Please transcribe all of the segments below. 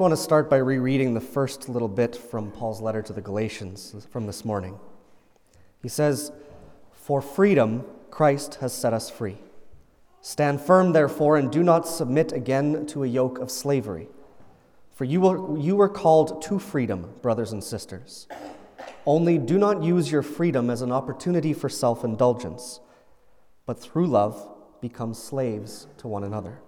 want to start by rereading the first little bit from Paul's letter to the Galatians from this morning. He says, For freedom Christ has set us free. Stand firm, therefore, and do not submit again to a yoke of slavery. For you were, you were called to freedom, brothers and sisters. Only do not use your freedom as an opportunity for self indulgence, but through love become slaves to one another.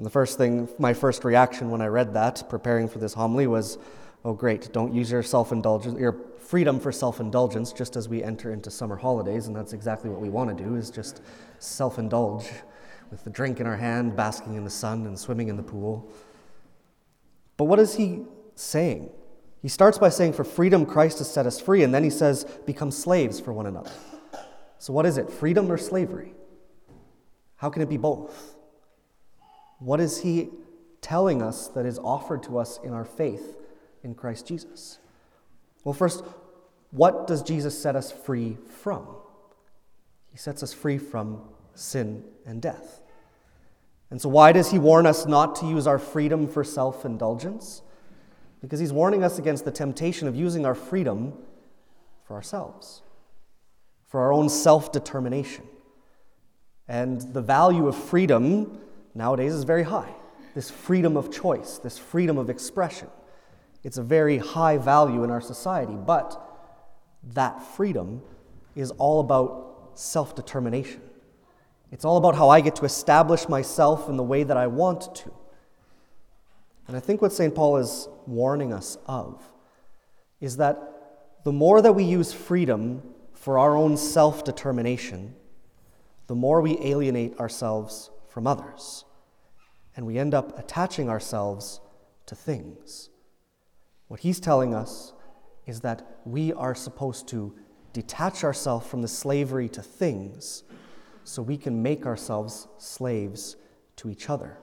And the first thing, my first reaction when I read that, preparing for this homily, was, oh, great, don't use your self indulgence, your freedom for self indulgence just as we enter into summer holidays. And that's exactly what we want to do, is just self indulge with the drink in our hand, basking in the sun, and swimming in the pool. But what is he saying? He starts by saying, For freedom Christ has set us free, and then he says, Become slaves for one another. So, what is it, freedom or slavery? How can it be both? What is he telling us that is offered to us in our faith in Christ Jesus? Well, first, what does Jesus set us free from? He sets us free from sin and death. And so, why does he warn us not to use our freedom for self indulgence? Because he's warning us against the temptation of using our freedom for ourselves, for our own self determination. And the value of freedom nowadays is very high. This freedom of choice, this freedom of expression. It's a very high value in our society, but that freedom is all about self determination. It's all about how I get to establish myself in the way that I want to. And I think what St. Paul is warning us of is that the more that we use freedom for our own self determination, the more we alienate ourselves from others. And we end up attaching ourselves to things. What he's telling us is that we are supposed to detach ourselves from the slavery to things so we can make ourselves slaves to each other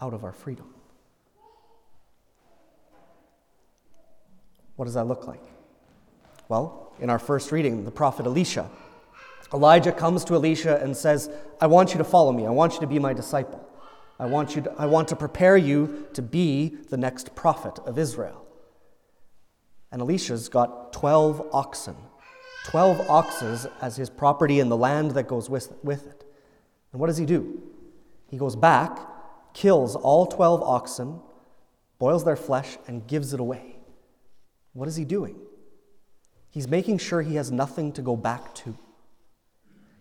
out of our freedom. What does that look like? Well, in our first reading, the prophet Elisha Elijah comes to Elisha and says, I want you to follow me. I want you to be my disciple. I want, you to, I want to prepare you to be the next prophet of Israel. And Elisha's got 12 oxen, 12 oxes as his property in the land that goes with, with it. And what does he do? He goes back, kills all 12 oxen, boils their flesh, and gives it away. What is he doing? He's making sure he has nothing to go back to.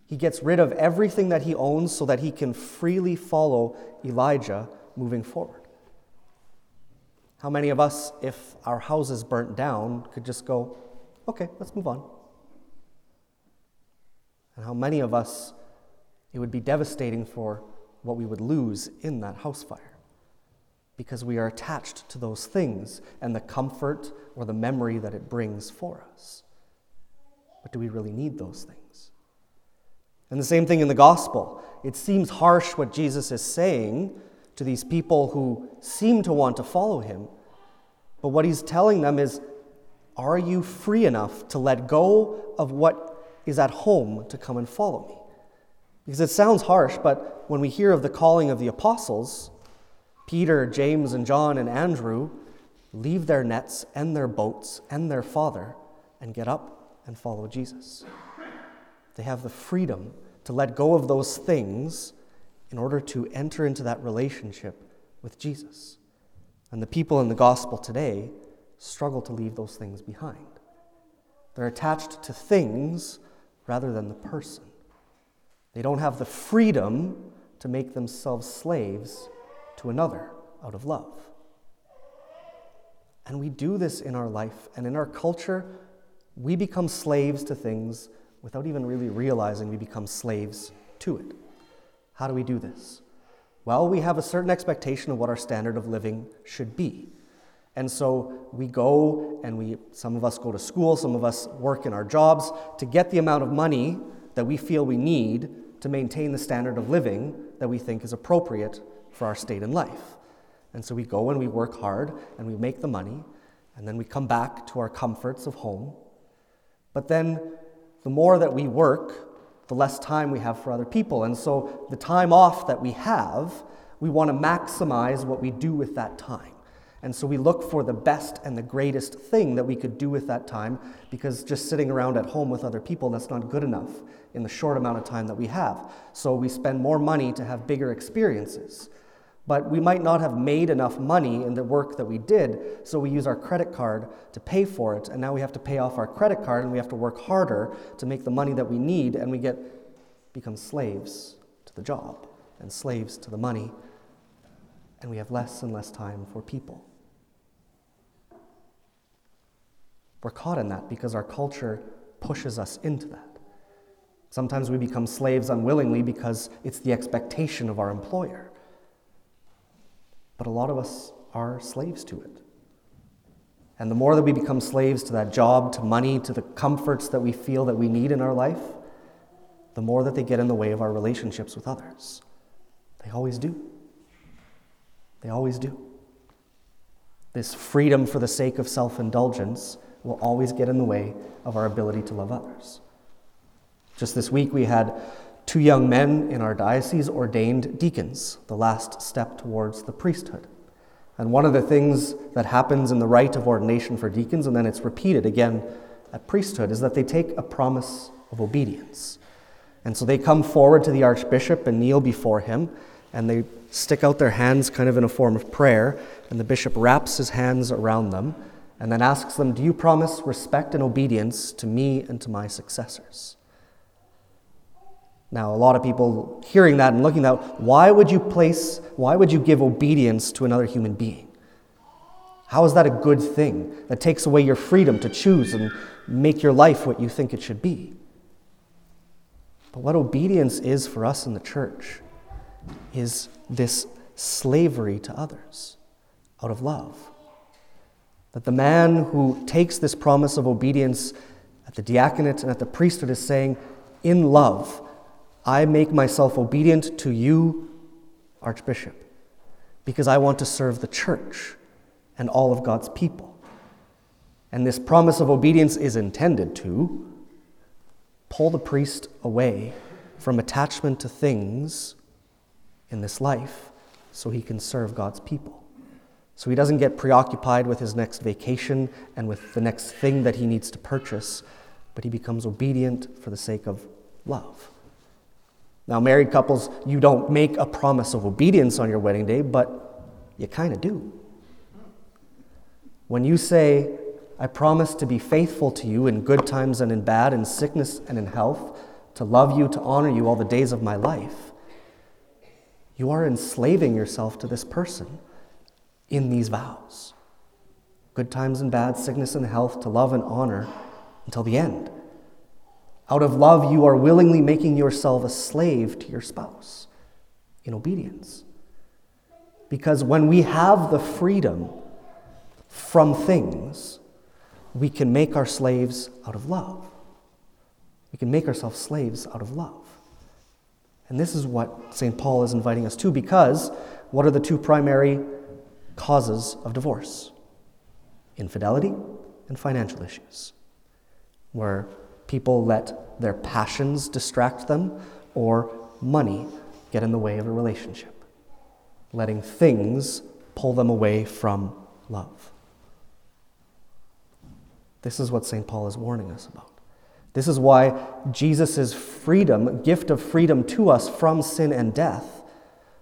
He gets rid of everything that he owns so that he can freely follow Elijah moving forward. How many of us, if our houses burnt down, could just go, okay, let's move on? And how many of us, it would be devastating for what we would lose in that house fire because we are attached to those things and the comfort or the memory that it brings for us. But do we really need those things? And the same thing in the gospel. It seems harsh what Jesus is saying to these people who seem to want to follow him. But what he's telling them is Are you free enough to let go of what is at home to come and follow me? Because it sounds harsh, but when we hear of the calling of the apostles, Peter, James, and John, and Andrew leave their nets and their boats and their father and get up and follow Jesus. They have the freedom to let go of those things in order to enter into that relationship with Jesus. And the people in the gospel today struggle to leave those things behind. They're attached to things rather than the person. They don't have the freedom to make themselves slaves to another out of love. And we do this in our life and in our culture. We become slaves to things without even really realizing we become slaves to it. How do we do this? Well, we have a certain expectation of what our standard of living should be. And so we go and we some of us go to school, some of us work in our jobs to get the amount of money that we feel we need to maintain the standard of living that we think is appropriate for our state in life. And so we go and we work hard and we make the money and then we come back to our comforts of home. But then the more that we work, the less time we have for other people. And so the time off that we have, We want to maximize what we do with that time. And so we look for the best and the greatest thing that we could do with that time because just sitting around at home with other people, that's not good enough in the short amount of time that we have. So we spend more money to have bigger experiences. But we might not have made enough money in the work that we did, so we use our credit card to pay for it. And now we have to pay off our credit card and we have to work harder to make the money that we need, and we get become slaves to the job and slaves to the money, and we have less and less time for people. We're caught in that because our culture pushes us into that. Sometimes we become slaves unwillingly because it's the expectation of our employer. But a lot of us are slaves to it. And the more that we become slaves to that job, to money, to the comforts that we feel that we need in our life, the more that they get in the way of our relationships with others. They always do. They always do. This freedom for the sake of self indulgence will always get in the way of our ability to love others. Just this week, we had two young men in our diocese ordained deacons, the last step towards the priesthood. And one of the things that happens in the rite of ordination for deacons, and then it's repeated again at priesthood, is that they take a promise of obedience. And so they come forward to the archbishop and kneel before him, and they stick out their hands kind of in a form of prayer, and the bishop wraps his hands around them and then asks them, Do you promise respect and obedience to me and to my successors? Now, a lot of people hearing that and looking at that, why would you place, why would you give obedience to another human being? How is that a good thing that takes away your freedom to choose and make your life what you think it should be? But what obedience is for us in the church is this slavery to others out of love. That the man who takes this promise of obedience at the diaconate and at the priesthood is saying, in love, I make myself obedient to you, Archbishop, because I want to serve the church and all of God's people. And this promise of obedience is intended to pull the priest away from attachment to things in this life so he can serve God's people. So he doesn't get preoccupied with his next vacation and with the next thing that he needs to purchase, but he becomes obedient for the sake of love. Now, married couples, you don't make a promise of obedience on your wedding day, but you kind of do. When you say, I promise to be faithful to you in good times and in bad, in sickness and in health, to love you, to honor you all the days of my life, you are enslaving yourself to this person in these vows. Good times and bad, sickness and health, to love and honor until the end. Out of love, you are willingly making yourself a slave to your spouse in obedience. Because when we have the freedom from things, we can make our slaves out of love. We can make ourselves slaves out of love. And this is what St. Paul is inviting us to because what are the two primary causes of divorce? Infidelity and financial issues, where people let their passions distract them or money get in the way of a relationship, letting things pull them away from love. This is what St. Paul is warning us about. This is why Jesus' freedom, gift of freedom to us from sin and death,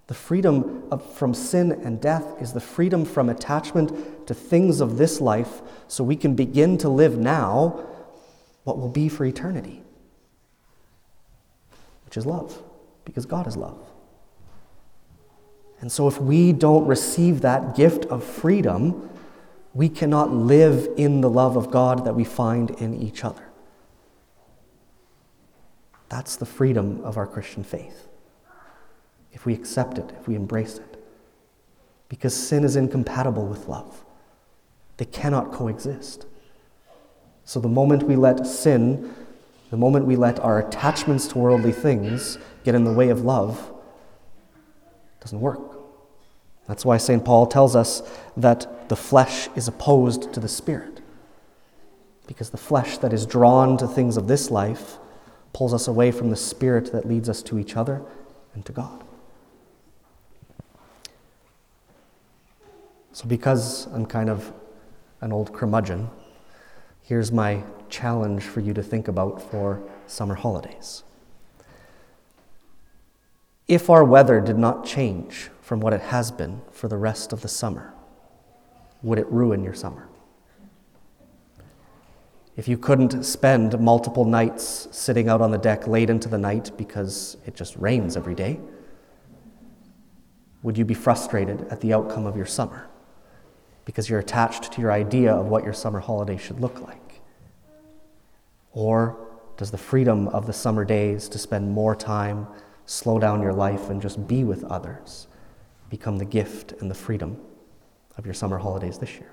the freedom of, from sin and death is the freedom from attachment to things of this life so we can begin to live now what will be for eternity, which is love, because God is love. And so if we don't receive that gift of freedom, we cannot live in the love of God that we find in each other. That's the freedom of our Christian faith. If we accept it, if we embrace it. Because sin is incompatible with love, they cannot coexist. So the moment we let sin, the moment we let our attachments to worldly things get in the way of love, doesn't work. That's why St. Paul tells us that the flesh is opposed to the spirit. Because the flesh that is drawn to things of this life pulls us away from the spirit that leads us to each other and to God. So, because I'm kind of an old curmudgeon, here's my challenge for you to think about for summer holidays. If our weather did not change from what it has been for the rest of the summer, would it ruin your summer? If you couldn't spend multiple nights sitting out on the deck late into the night because it just rains every day, would you be frustrated at the outcome of your summer because you're attached to your idea of what your summer holiday should look like? Or does the freedom of the summer days to spend more time, slow down your life, and just be with others become the gift and the freedom of your summer holidays this year?